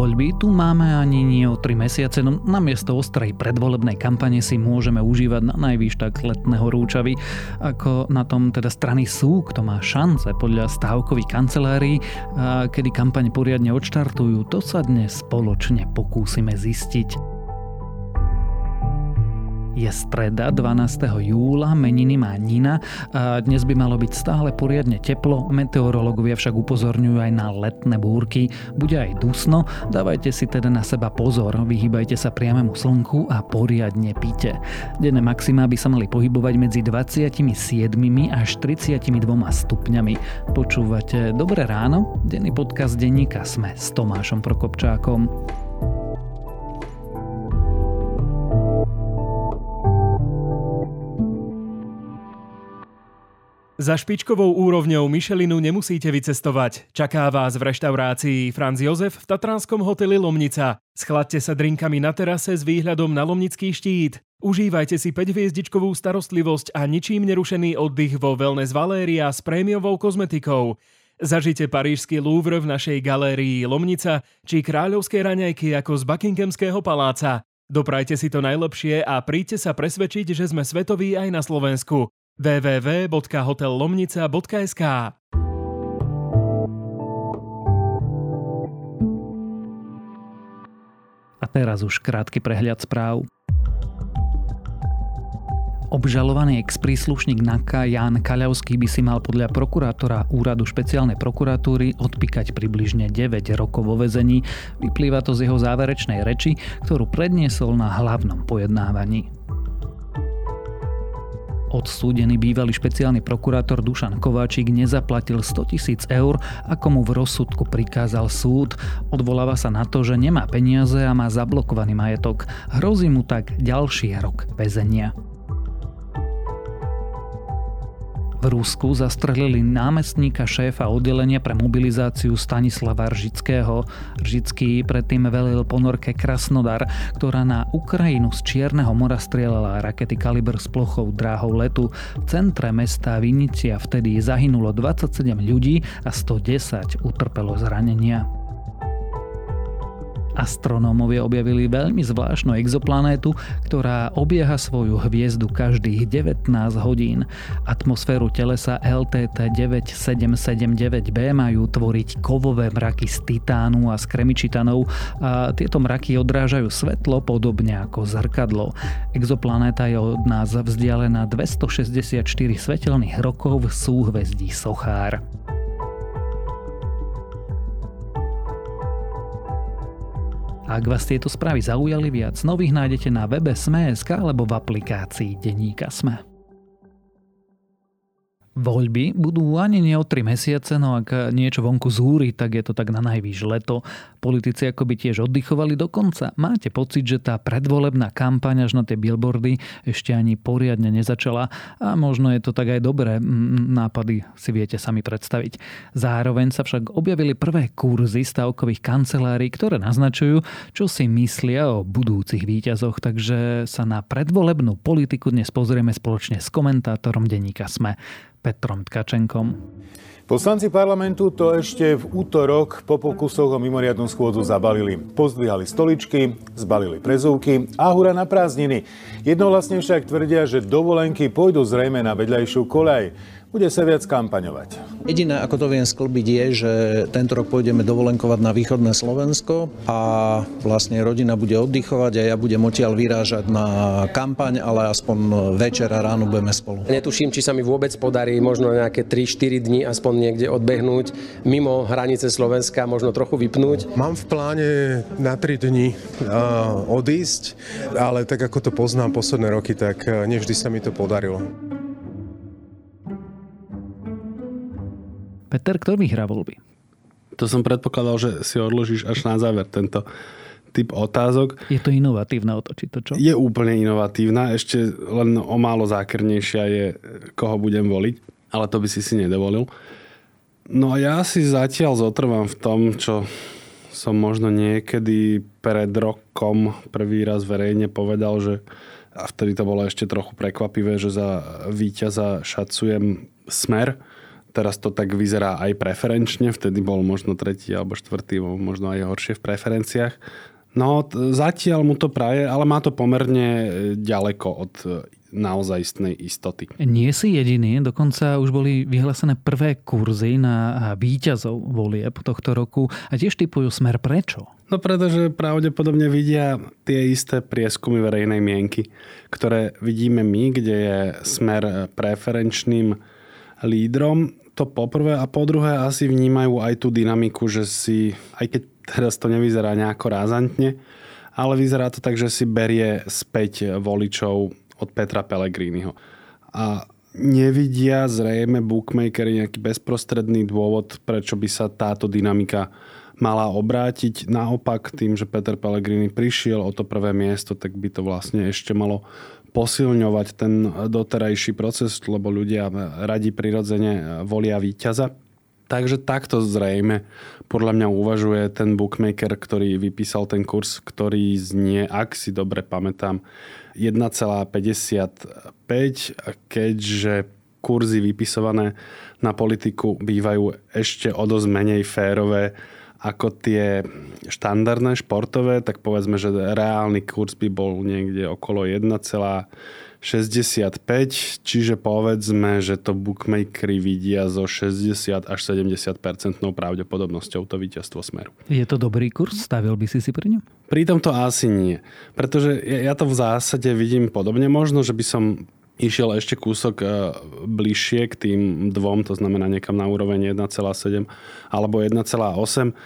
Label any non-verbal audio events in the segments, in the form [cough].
Voľby tu máme ani nie o 3 mesiace, no namiesto ostrej predvolebnej kampane si môžeme užívať na najvýš tak letného rúčavy. Ako na tom teda strany sú, kto má šance podľa stávkových kancelárií, a kedy kampaň poriadne odštartujú, to sa dnes spoločne pokúsime zistiť. Je streda 12. júla, meniny má Nina dnes by malo byť stále poriadne teplo, meteorológovia však upozorňujú aj na letné búrky, bude aj dusno, dávajte si teda na seba pozor, vyhýbajte sa priamému slnku a poriadne pite. Denné maxima by sa mali pohybovať medzi 27 až 32 stupňami. Počúvate Dobré ráno? Denný podcast denníka Sme s Tomášom Prokopčákom. Za špičkovou úrovňou Michelinu nemusíte vycestovať. Čaká vás v reštaurácii Franz Jozef v Tatranskom hoteli Lomnica. Schladte sa drinkami na terase s výhľadom na Lomnický štít. Užívajte si 5-hviezdičkovú starostlivosť a ničím nerušený oddych vo Wellness Valéria s prémiovou kozmetikou. Zažite parížský Louvre v našej galérii Lomnica či kráľovské raňajky ako z Buckinghamského paláca. Doprajte si to najlepšie a príďte sa presvedčiť, že sme svetoví aj na Slovensku www.hotellomnica.sk A teraz už krátky prehľad správ. Obžalovaný ex-príslušník NAKA Jan Kaľavský by si mal podľa prokurátora Úradu špeciálnej prokuratúry odpíkať približne 9 rokov vo vezení. Vyplýva to z jeho záverečnej reči, ktorú predniesol na hlavnom pojednávaní. Odsúdený bývalý špeciálny prokurátor Dušan Kováčik nezaplatil 100 tisíc eur, ako mu v rozsudku prikázal súd. Odvoláva sa na to, že nemá peniaze a má zablokovaný majetok. Hrozí mu tak ďalší rok väzenia. Rusku zastrelili námestníka šéfa oddelenia pre mobilizáciu Stanislava Ržického. Ržický predtým velil ponorke Krasnodar, ktorá na Ukrajinu z Čierneho mora strieľala rakety Kaliber s plochou dráhou letu. V centre mesta Vinicia vtedy zahynulo 27 ľudí a 110 utrpelo zranenia. Astronómovia objavili veľmi zvláštnu exoplanétu, ktorá obieha svoju hviezdu každých 19 hodín. Atmosféru telesa LTT 9779b majú tvoriť kovové mraky z titánu a z kremičitanov a tieto mraky odrážajú svetlo podobne ako zrkadlo. Exoplanéta je od nás vzdialená 264 svetelných rokov v súhvezdí Sochár. Ak vás tieto správy zaujali viac, nových nájdete na webe Sme.sk alebo v aplikácii Deníka Sme. Voľby budú ani nie o 3 mesiace, no ak niečo vonku zúri, tak je to tak na najvýš leto. Politici akoby tiež oddychovali dokonca. Máte pocit, že tá predvolebná kampaň až na tie billboardy ešte ani poriadne nezačala a možno je to tak aj dobré, nápady si viete sami predstaviť. Zároveň sa však objavili prvé kurzy stavkových kancelárií, ktoré naznačujú, čo si myslia o budúcich výťazoch, takže sa na predvolebnú politiku dnes pozrieme spoločne s komentátorom denníka SME. Petrom Tkačenkom. Poslanci parlamentu to ešte v útorok po pokusoch o mimoriadnu schôdzu zabalili. Pozdvihali stoličky, zbalili prezúvky a hura na prázdniny. Jednohlasne však tvrdia, že dovolenky pôjdu zrejme na vedľajšiu kolaj bude sa viac kampaňovať. Jediné, ako to viem sklbiť, je, že tento rok pôjdeme dovolenkovať na východné Slovensko a vlastne rodina bude oddychovať a ja budem odtiaľ vyrážať na kampaň, ale aspoň večer a ráno budeme spolu. Netuším, či sa mi vôbec podarí možno nejaké 3-4 dní aspoň niekde odbehnúť mimo hranice Slovenska, možno trochu vypnúť. Mám v pláne na 3 dní odísť, ale tak ako to poznám posledné roky, tak nevždy sa mi to podarilo. Peter, kto vyhrá voľby? To som predpokladal, že si odložíš až na záver tento typ otázok. Je to inovatívne otočiť to, čo? Je úplne inovatívna, ešte len o málo zákernejšia je, koho budem voliť, ale to by si si nedovolil. No a ja si zatiaľ zotrvám v tom, čo som možno niekedy pred rokom prvý raz verejne povedal, že a vtedy to bolo ešte trochu prekvapivé, že za víťaza šacujem smer Teraz to tak vyzerá aj preferenčne, vtedy bol možno tretí alebo štvrtý, možno aj horšie v preferenciách. No, zatiaľ mu to praje, ale má to pomerne e, ďaleko od e, naozajstnej istoty. Nie si jediný, dokonca už boli vyhlásené prvé kurzy na výťazov volieb tohto roku a tiež typujú smer prečo? No pretože pravdepodobne vidia tie isté prieskumy verejnej mienky, ktoré vidíme my, kde je smer preferenčným lídrom. To poprvé a po druhé asi vnímajú aj tú dynamiku, že si, aj keď teraz to nevyzerá nejako rázantne, ale vyzerá to tak, že si berie späť voličov od Petra Pellegriniho. A nevidia zrejme bookmakery nejaký bezprostredný dôvod, prečo by sa táto dynamika mala obrátiť. Naopak tým, že Peter Pellegrini prišiel o to prvé miesto, tak by to vlastne ešte malo posilňovať ten doterajší proces, lebo ľudia radi prirodzene volia víťaza. Takže takto zrejme podľa mňa uvažuje ten bookmaker, ktorý vypísal ten kurz, ktorý znie, ak si dobre pamätám, 1,55, keďže kurzy vypisované na politiku bývajú ešte o dosť menej férové ako tie štandardné športové, tak povedzme, že reálny kurz by bol niekde okolo 65, čiže povedzme, že to bookmakery vidia zo 60 až 70 percentnou pravdepodobnosťou to víťazstvo smeru. Je to dobrý kurz? Stavil by si si pri ňom? Pri tomto asi nie. Pretože ja to v zásade vidím podobne. Možno, že by som išiel ešte kúsok e, bližšie k tým dvom, to znamená niekam na úroveň 1,7 alebo 1,8.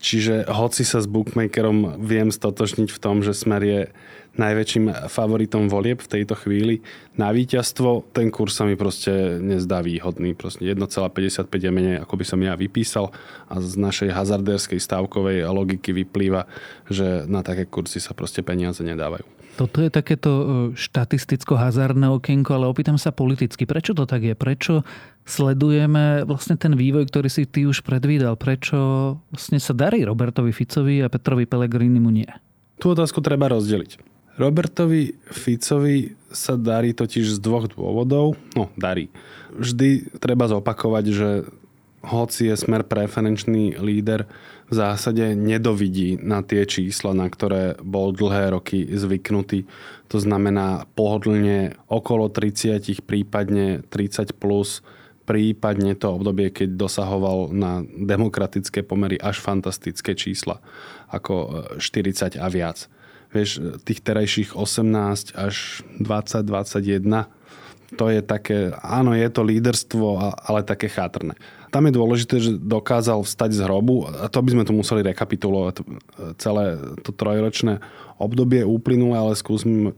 Čiže hoci sa s bookmakerom viem stotočniť v tom, že smer je najväčším favoritom volieb v tejto chvíli. Na víťazstvo ten kurz sa mi proste nezdá výhodný. Proste 1,55 je menej, ako by som ja vypísal a z našej hazardérskej stávkovej logiky vyplýva, že na také kursy sa proste peniaze nedávajú. Toto je takéto e, štatisticko-hazardné okienko, ale opýtam sa politicky. Prečo to tak je? Prečo sledujeme vlastne ten vývoj, ktorý si ty už predvídal? Prečo vlastne sa darí Robertovi Ficovi a Petrovi Pellegrinimu nie? Tú otázku treba rozdeliť. Robertovi Ficovi sa darí totiž z dvoch dôvodov. No, darí. Vždy treba zopakovať, že hoci je smer preferenčný líder, v zásade nedovidí na tie čísla, na ktoré bol dlhé roky zvyknutý. To znamená pohodlne okolo 30, prípadne 30 plus, prípadne to obdobie, keď dosahoval na demokratické pomery až fantastické čísla, ako 40 a viac vieš, tých terajších 18 až 20, 21, to je také, áno, je to líderstvo, ale také chátrne. Tam je dôležité, že dokázal vstať z hrobu a to by sme tu museli rekapitulovať celé to trojročné obdobie uplynulé, ale skúsim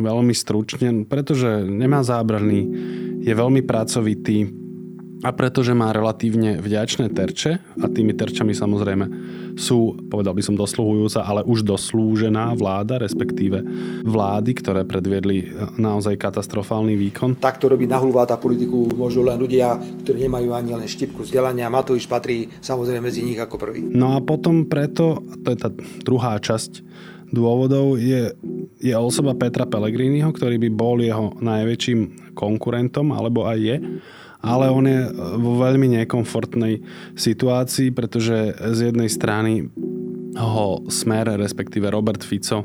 veľmi stručne, pretože nemá zábrany, je veľmi pracovitý, a pretože má relatívne vďačné terče a tými terčami samozrejme sú, povedal by som dosluhujúca, ale už doslúžená vláda, respektíve vlády, ktoré predviedli naozaj katastrofálny výkon. Takto robiť nahulváta politiku môžu len ľudia, ktorí nemajú ani len štipku vzdelania. Matovič patrí samozrejme medzi nich ako prvý. No a potom preto, to je tá druhá časť dôvodov, je, je osoba Petra Pellegriniho, ktorý by bol jeho najväčším konkurentom, alebo aj je ale on je vo veľmi nekomfortnej situácii, pretože z jednej strany ho smer, respektíve Robert Fico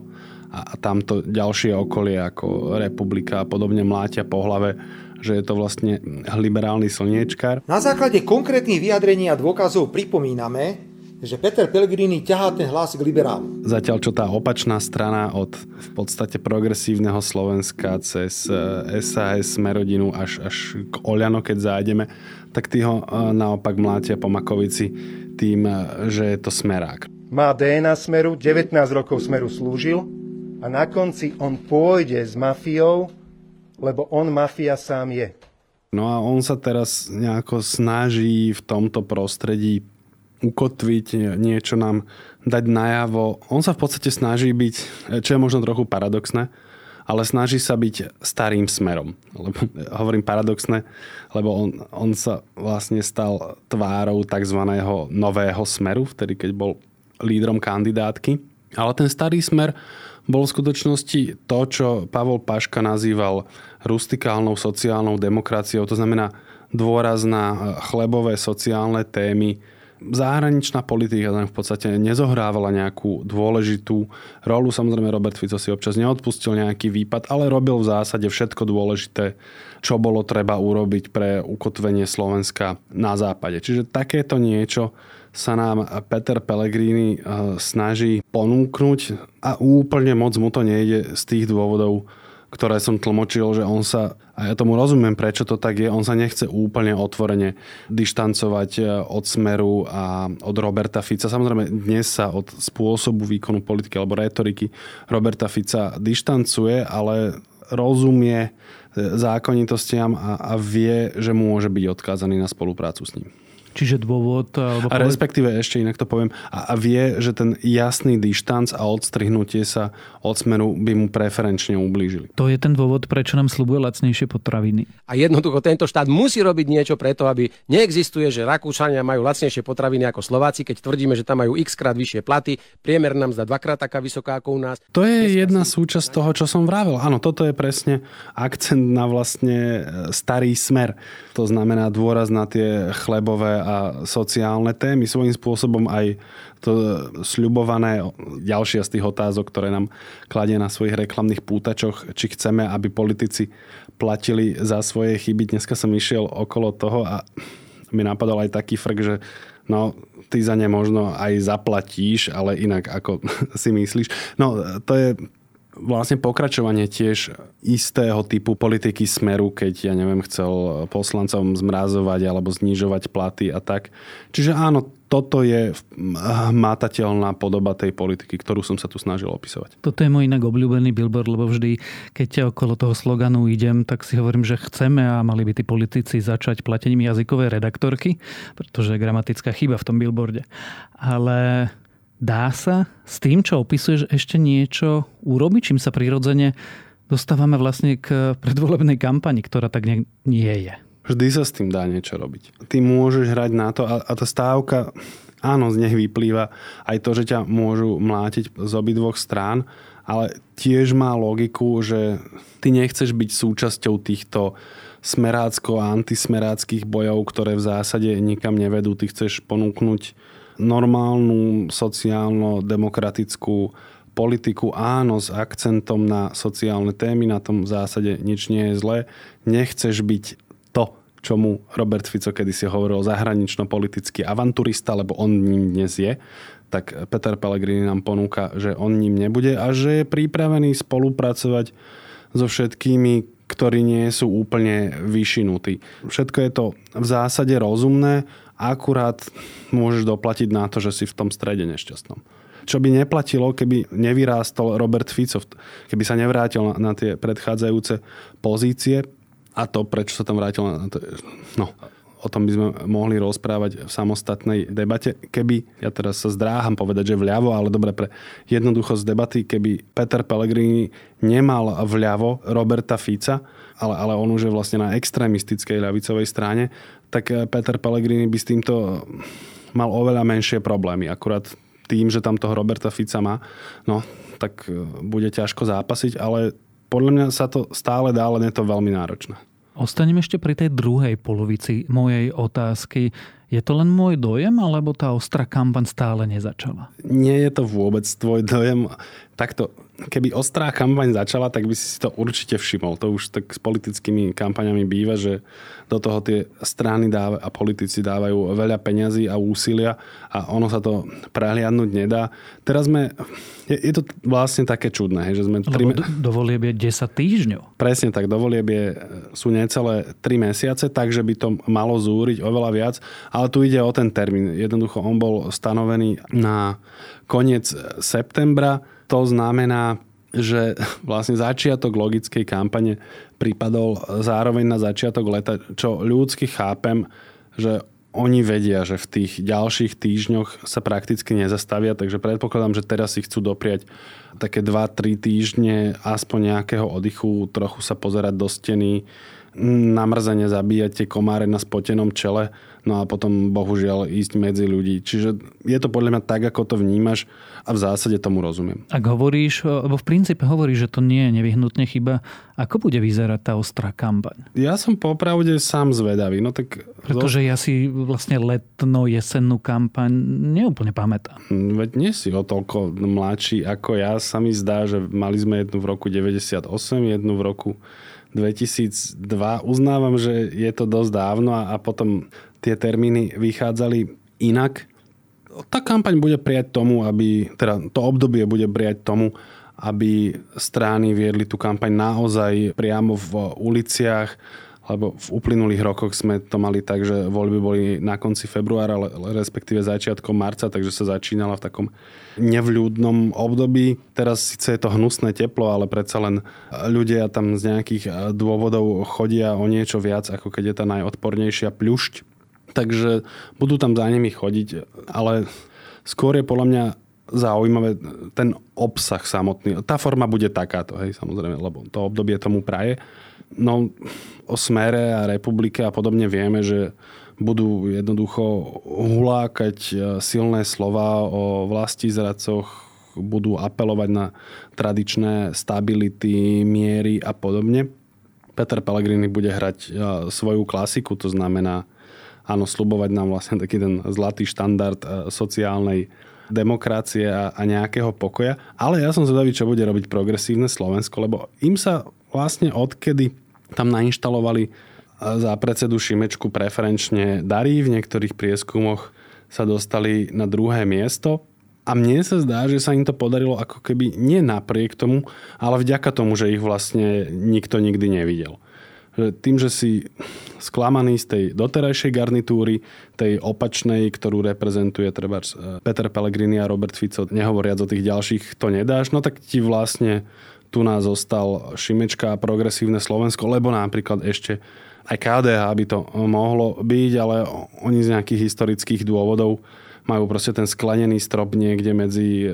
a tamto ďalšie okolie ako Republika a podobne mláťa po hlave, že je to vlastne liberálny slniečkár. Na základe konkrétnych vyjadrení a dôkazov pripomíname, že Peter Pellegrini ťahá ten hlas k liberálom. Zatiaľ, čo tá opačná strana od v podstate progresívneho Slovenska cez SAS, eh, Smerodinu až, až k Oľano, keď zájdeme, tak tí ho eh, naopak mlátia po Makovici tým, eh, že je to smerák. Má DNA Smeru, 19 rokov Smeru slúžil a na konci on pôjde s mafiou, lebo on mafia sám je. No a on sa teraz nejako snaží v tomto prostredí ukotviť, niečo nám dať najavo. On sa v podstate snaží byť, čo je možno trochu paradoxné, ale snaží sa byť starým smerom. Lebo, [laughs] hovorím paradoxné, lebo on, on sa vlastne stal tvárou tzv. nového smeru, vtedy keď bol lídrom kandidátky. Ale ten starý smer bol v skutočnosti to, čo Pavol Paška nazýval rustikálnou sociálnou demokraciou, to znamená dôraz na chlebové sociálne témy, zahraničná politika tam v podstate nezohrávala nejakú dôležitú rolu. Samozrejme Robert Fico si občas neodpustil nejaký výpad, ale robil v zásade všetko dôležité, čo bolo treba urobiť pre ukotvenie Slovenska na západe. Čiže takéto niečo sa nám Peter Pellegrini eh, snaží ponúknuť a úplne moc mu to nejde z tých dôvodov, ktoré som tlmočil, že on sa, a ja tomu rozumiem, prečo to tak je, on sa nechce úplne otvorene dištancovať e, od Smeru a od Roberta Fica. Samozrejme, dnes sa od spôsobu výkonu politiky alebo retoriky Roberta Fica dištancuje, ale rozumie e, zákonitostiam a, a vie, že môže byť odkázaný na spoluprácu s ním. Čiže dôvod... Alebo a respektíve, ešte inak to poviem, a, a vie, že ten jasný dištanc a odstrihnutie sa od smeru by mu preferenčne ublížili. To je ten dôvod, prečo nám slubuje lacnejšie potraviny. A jednoducho tento štát musí robiť niečo preto, aby neexistuje, že Rakúšania majú lacnejšie potraviny ako Slováci, keď tvrdíme, že tam majú x krát vyššie platy, priemer nám zdá dvakrát taká vysoká ako u nás. To je Dneska jedna súčasť toho, čo som vravel. Áno, toto je presne akcent na vlastne e, starý smer. To znamená dôraz na tie chlebové a sociálne témy. Svojím spôsobom aj to sľubované, ďalšia z tých otázok, ktoré nám kladie na svojich reklamných pútačoch, či chceme, aby politici platili za svoje chyby. Dneska som išiel okolo toho a mi napadol aj taký frk, že no, ty za ne možno aj zaplatíš, ale inak ako [laughs] si myslíš. No, to je vlastne pokračovanie tiež istého typu politiky smeru, keď, ja neviem, chcel poslancom zmrazovať alebo znižovať platy a tak. Čiže áno, toto je mátateľná podoba tej politiky, ktorú som sa tu snažil opisovať. Toto je môj inak obľúbený billboard, lebo vždy, keď okolo toho sloganu idem, tak si hovorím, že chceme a mali by tí politici začať platením jazykovej redaktorky, pretože je gramatická chyba v tom billboarde. Ale Dá sa s tým, čo opisuješ, ešte niečo urobiť, čím sa prirodzene dostávame vlastne k predvolebnej kampani, ktorá tak nie, nie je? Vždy sa s tým dá niečo robiť. Ty môžeš hrať na to a, a tá stávka, áno, z nich vyplýva aj to, že ťa môžu mlátiť z obidvoch strán, ale tiež má logiku, že ty nechceš byť súčasťou týchto smerácko a antismeráckých bojov, ktoré v zásade nikam nevedú. Ty chceš ponúknuť normálnu sociálno-demokratickú politiku, áno, s akcentom na sociálne témy, na tom v zásade nič nie je zlé. Nechceš byť to, čomu Robert Fico kedy si hovoril zahranično-politický avanturista, lebo on ním dnes je, tak Peter Pellegrini nám ponúka, že on ním nebude a že je pripravený spolupracovať so všetkými, ktorí nie sú úplne vyšinutí. Všetko je to v zásade rozumné, akurát môžeš doplatiť na to, že si v tom strede nešťastnom. Čo by neplatilo, keby nevyrástol Robert Fico, keby sa nevrátil na, tie predchádzajúce pozície a to, prečo sa tam vrátil na to, no, o tom by sme mohli rozprávať v samostatnej debate. Keby, ja teraz sa zdráham povedať, že vľavo, ale dobre pre jednoduchosť debaty, keby Peter Pellegrini nemal vľavo Roberta Fica, ale, ale on už je vlastne na extrémistickej ľavicovej strane, tak eh, Peter Pellegrini by s týmto mal oveľa menšie problémy. Akurát tým, že tam toho Roberta Fica má, no, tak eh, bude ťažko zápasiť, ale podľa mňa sa to stále dá, len je to veľmi náročné. Ostanem ešte pri tej druhej polovici mojej otázky. Je to len môj dojem, alebo tá ostrá kampaň stále nezačala? Nie je to vôbec tvoj dojem. Takto, keby ostrá kampaň začala, tak by si to určite všimol. To už tak s politickými kampaňami býva, že do toho tie strany dáva, a politici dávajú veľa peňazí a úsilia a ono sa to prehliadnúť nedá. Teraz sme, je, je to vlastne také čudné, že sme... Lebo tri... do, do volieb je 10 týždňov. Presne tak, do volieb je, sú necelé 3 mesiace, takže by to malo zúriť oveľa viac, ale tu ide o ten termín. Jednoducho on bol stanovený na koniec septembra, to znamená, že vlastne začiatok logickej kampane pripadol zároveň na začiatok leta, čo ľudsky chápem, že oni vedia, že v tých ďalších týždňoch sa prakticky nezastavia, takže predpokladám, že teraz si chcú dopriať také 2-3 týždne aspoň nejakého oddychu, trochu sa pozerať do steny, namrzene zabíjať tie komáre na spotenom čele, no a potom bohužiaľ ísť medzi ľudí. Čiže je to podľa mňa tak, ako to vnímaš a v zásade tomu rozumiem. Ak hovoríš, alebo v princípe hovoríš, že to nie je nevyhnutne chyba, ako bude vyzerať tá ostrá kampaň? Ja som popravde sám zvedavý. No tak Pretože ja si vlastne letno, jesennú kampaň neúplne pamätám. Veď nie si o toľko mladší ako ja. Sa mi zdá, že mali sme jednu v roku 98, jednu v roku 2002. Uznávam, že je to dosť dávno a, a potom tie termíny vychádzali inak. Tá kampaň bude prijať tomu, aby, teda to obdobie bude prijať tomu, aby strany viedli tú kampaň naozaj priamo v uliciach, lebo v uplynulých rokoch sme to mali tak, že voľby boli na konci februára, respektíve začiatkom marca, takže sa začínala v takom nevľúdnom období. Teraz síce je to hnusné teplo, ale predsa len ľudia tam z nejakých dôvodov chodia o niečo viac, ako keď je tá najodpornejšia pľušť. Takže budú tam za nimi chodiť, ale skôr je podľa mňa zaujímavé ten obsah samotný. Tá forma bude takáto, hej, samozrejme, lebo to obdobie tomu praje. No, o smere a republike a podobne vieme, že budú jednoducho hulákať e, silné slova o vlasti zradcoch, budú apelovať na tradičné stability, miery a podobne. Peter Pellegrini bude hrať e, svoju klasiku, to znamená áno, slubovať nám vlastne taký ten zlatý štandard e, sociálnej demokracie a, a nejakého pokoja. Ale ja som zvedavý, čo bude robiť progresívne Slovensko, lebo im sa vlastne odkedy tam nainštalovali za predsedu Šimečku preferenčne darí. V niektorých prieskumoch sa dostali na druhé miesto. A mne sa zdá, že sa im to podarilo ako keby nie napriek tomu, ale vďaka tomu, že ich vlastne nikto nikdy nevidel. Že tým, že si sklamaný z tej doterajšej garnitúry, tej opačnej, ktorú reprezentuje treba Peter Pellegrini a Robert Fico, nehovoriac o tých ďalších, to nedáš, no tak ti vlastne tu nás zostal Šimečka a progresívne Slovensko, lebo napríklad ešte aj KDH by to mohlo byť, ale oni z nejakých historických dôvodov majú proste ten sklenený strop niekde medzi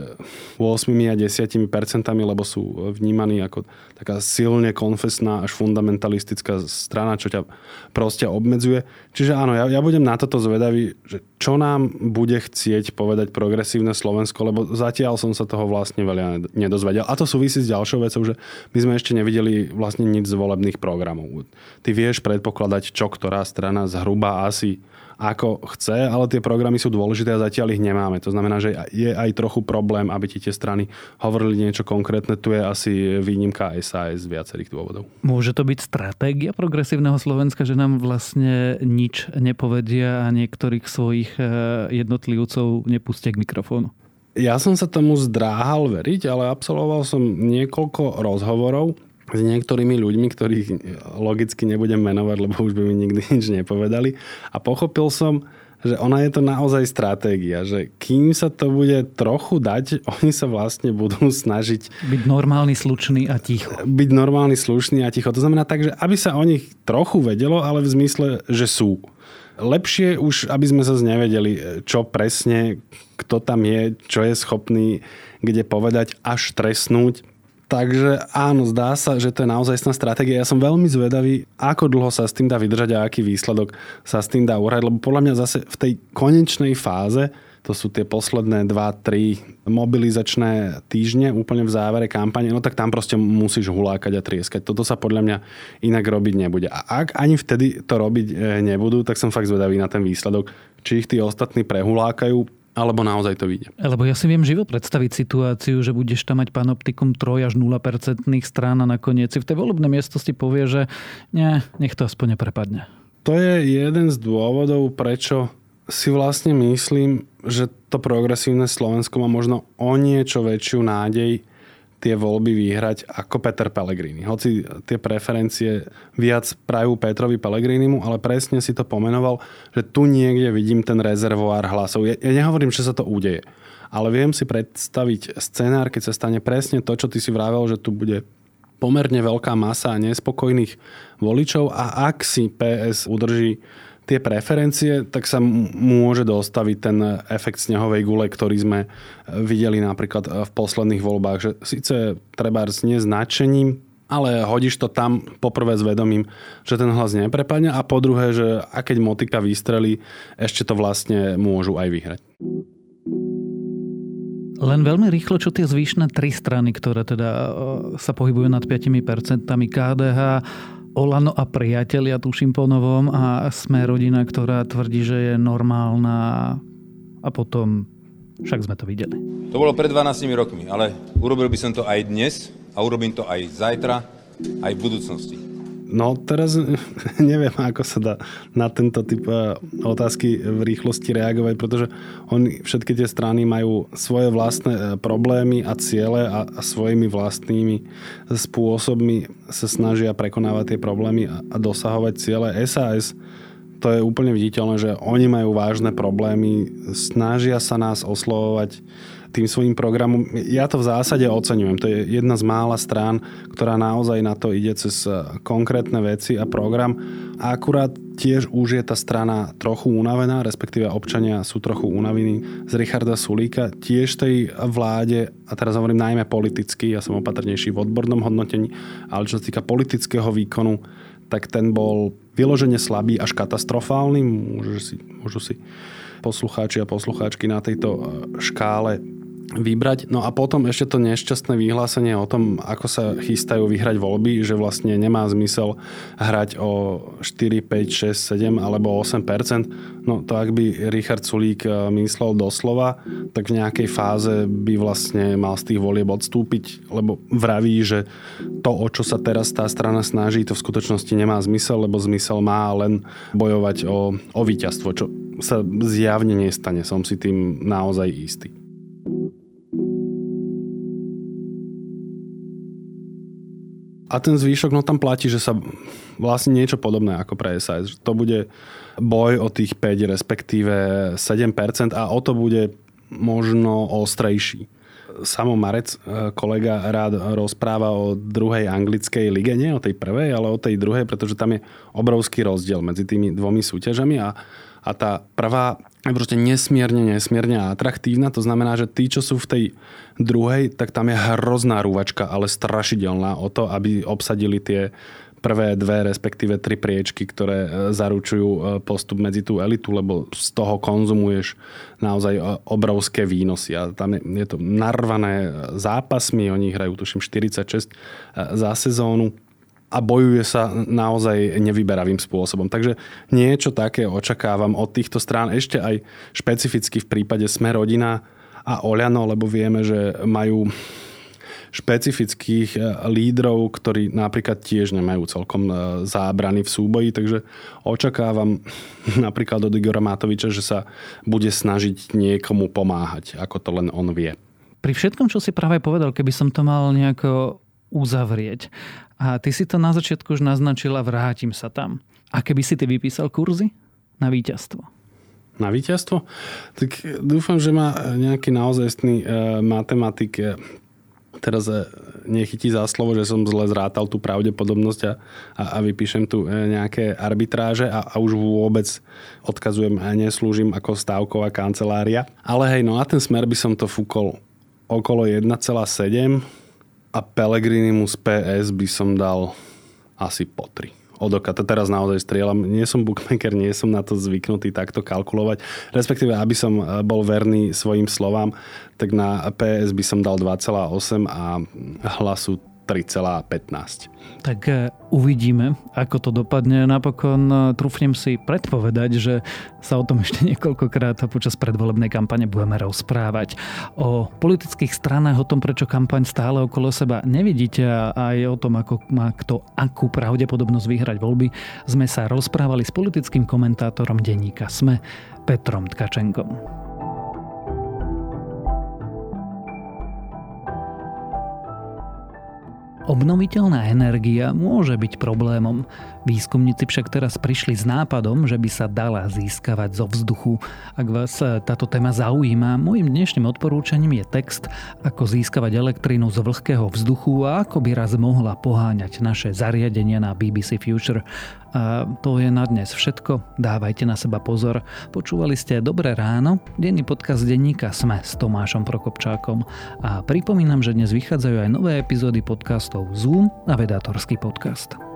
8 a 10 percentami, lebo sú vnímaní ako taká silne konfesná až fundamentalistická strana, čo ťa proste obmedzuje. Čiže áno, ja, ja budem na toto zvedavý, že čo nám bude chcieť povedať progresívne Slovensko, lebo zatiaľ som sa toho vlastne veľa nedozvedel. A to súvisí s ďalšou vecou, že my sme ešte nevideli vlastne nič z volebných programov. Ty vieš predpokladať, čo ktorá strana zhruba asi ako chce, ale tie programy sú dôležité a zatiaľ ich nemáme. To znamená, že je aj trochu problém, aby ti tie strany hovorili niečo konkrétne. Tu je asi výnimka SAS z viacerých dôvodov. Môže to byť stratégia progresívneho Slovenska, že nám vlastne nič nepovedia a niektorých svojich eh, jednotlivcov nepustia k mikrofónu? Ja som sa tomu zdráhal veriť, ale absolvoval som niekoľko rozhovorov s niektorými ľuďmi, ktorých logicky nebudem menovať, lebo už by mi nikdy [laughs] nič nepovedali. A pochopil som, že ona je to naozaj stratégia, že kým sa to bude trochu dať, [laughs] oni sa vlastne budú snažiť... Byť normálny, slušný a ticho. Byť normálny, slušný a ticho. To znamená tak, že aby sa o nich trochu vedelo, ale v zmysle, že sú. Lepšie už, aby sme sa nevedeli, čo presne, kto tam je, čo je schopný kde povedať, až trestnúť Takže áno, zdá sa, že to je naozaj stratégia. Ja som veľmi zvedavý, ako dlho sa s tým dá vydržať a aký výsledok sa s tým dá uhrať, lebo podľa mňa zase v tej konečnej fáze to sú tie posledné 2-3 mobilizačné týždne úplne v závere kampane, no tak tam proste musíš hulákať a trieskať. Toto sa podľa mňa inak robiť nebude. A ak ani vtedy to robiť e, nebudú, tak som fakt zvedavý na ten výsledok. Či ich tí ostatní prehulákajú, alebo naozaj to vyjde. Lebo ja si viem živo predstaviť situáciu, že budeš tam mať panoptikum 3 až 0% strán a nakoniec si v tej volebnej miestnosti povie, že nie, nech to aspoň neprepadne. To je jeden z dôvodov, prečo si vlastne myslím, že to progresívne Slovensko má možno o niečo väčšiu nádej tie voľby vyhrať ako Peter Pellegrini. Hoci tie preferencie viac prajú Petrovi Pellegrinimu, ale presne si to pomenoval, že tu niekde vidím ten rezervoár hlasov. Ja, ja nehovorím, že sa to udeje, ale viem si predstaviť scenár, keď sa stane presne to, čo ty si vravel, že tu bude pomerne veľká masa nespokojných voličov a ak si PS udrží tie preferencie, tak sa môže dostaviť ten efekt snehovej gule, ktorý sme videli napríklad v posledných voľbách, že síce treba s neznačením, ale hodíš to tam poprvé s vedomím, že ten hlas neprepadne a po druhé, že a keď motika vystrelí, ešte to vlastne môžu aj vyhrať. Len veľmi rýchlo, čo tie zvyšné tri strany, ktoré teda e, sa pohybujú nad 5% KDH, Olano a priatelia, tuším po novom, a sme rodina, ktorá tvrdí, že je normálna a potom však sme to videli. To bolo pred 12 rokmi, ale urobil by som to aj dnes a urobím to aj zajtra, aj v budúcnosti. No teraz [laughs] neviem, ako sa dá na tento typ e, otázky v rýchlosti reagovať, pretože oni, všetky tie strany majú svoje vlastné e, problémy a ciele a, a svojimi vlastnými spôsobmi sa snažia prekonávať tie problémy a, a dosahovať ciele. SAS to je úplne viditeľné, že oni majú vážne problémy, snažia sa nás oslovovať tým svojim programom. Ja to v zásade oceňujem. To je jedna z mála strán, ktorá naozaj na to ide cez eh, konkrétne veci a program. A akurát tiež už je tá strana trochu unavená, respektíve občania sú trochu unavení z Richarda Sulíka. Tiež tej vláde, a teraz hovorím najmä politicky, ja som opatrnejší v odbornom hodnotení, ale čo sa týka politického výkonu, tak ten bol vyložene slabý až katastrofálny. Môžu si, môžu si poslucháči a poslucháčky na tejto eh, škále vybrať. No a potom ešte to nešťastné vyhlásenie o tom, ako sa chystajú vyhrať voľby, že vlastne nemá zmysel hrať o 4, 5, 6, 7 alebo 8% No to ak by Richard Sulík eh, myslel doslova, tak v nejakej fáze by vlastne mal z tých volieb odstúpiť, lebo vraví, že to, o čo sa teraz tá strana snaží, to v skutočnosti nemá zmysel, lebo zmysel má len bojovať o, o víťazstvo, čo sa zjavne nestane. Som si tým naozaj istý. A ten zvýšok, no tam platí, že sa vlastne niečo podobné ako pre SAS. To bude boj o tých 5, respektíve 7% a o to bude možno ostrejší. Samo Marec, e, kolega, rád rozpráva o druhej anglickej lige, nie o tej prvej, ale o tej druhej, pretože tam je obrovský rozdiel medzi tými dvomi súťažami a, a tá prvá je proste nesmierne, nesmierne atraktívna. To znamená, že tí, čo sú v tej druhej, tak tam je hrozná rúvačka, ale strašidelná o to, aby obsadili tie prvé dve, respektíve tri priečky, ktoré e, zaručujú e, postup medzi tú elitu, lebo z toho konzumuješ naozaj e, obrovské výnosy. A tam je, to narvané zápasmi, oni hrajú tuším 46 za sezónu a bojuje sa naozaj nevyberavým spôsobom. Takže niečo také očakávam od týchto strán ešte aj špecificky v prípade Sme rodina a Oľano, lebo vieme, že majú špecifických e, lídrov, ktorí napríklad tiež nemajú celkom e, zábrany v súboji, takže očakávam [laughs] napríklad od Igora Matoviča, že sa bude snažiť niekomu pomáhať, ako to len on vie. Pri všetkom, čo si práve povedal, keby som to mal nejako uzavrieť. A ty si to na začiatku už naznačila, vrátim sa tam. A keby si ty vypísal kurzy na víťazstvo? Na víťazstvo? Tak dúfam, že ma nejaký naozajstný e, matematik e, teraz e, nechytí za slovo, že som zle zrátal tú pravdepodobnosť a, a, a vypíšem tu e, nejaké arbitráže a, a už vôbec odkazujem a neslúžim ako stávková kancelária. Ale hej, no na ten smer by som to fúkol okolo 1,7 a Pellegrinimu z PS by som dal asi po 3 od oka. To teraz naozaj strieľam. Nie som bookmaker, nie som na to zvyknutý takto kalkulovať. Respektíve, aby som e, bol verný svojim slovám, tak na PS by som dal 2,8 a hlasu 3,15. Tak e, uvidíme, ako to dopadne. Napokon e, trúfnem si predpovedať, že sa o tom [laughs] ešte niekoľkokrát počas predvolebnej kampane budeme rozprávať. O politických stranách, o tom, prečo kampaň stále okolo seba nevidíte a aj o tom, ako má kto akú pravdepodobnosť vyhrať voľby, sme sa rozprávali s politickým komentátorom denníka SME, Petrom Tkačenkom. Obnoviteľná energia môže byť problémom. Výskumníci však teraz prišli s nápadom, že by sa dala získavať zo vzduchu. Ak vás e, táto téma zaujíma, môjim dnešným odporúčaním je text, ako získavať elektrínu z vlhkého vzduchu a ako by raz mohla poháňať naše zariadenia na BBC Future. A to je na dnes všetko. Dávajte na seba pozor. Počúvali ste Dobré ráno, denný podcast denníka Sme s Tomášom Prokopčákom. A pripomínam, že dnes vychádzajú aj nové epizódy podcastov Zoom a vedátorský podcast.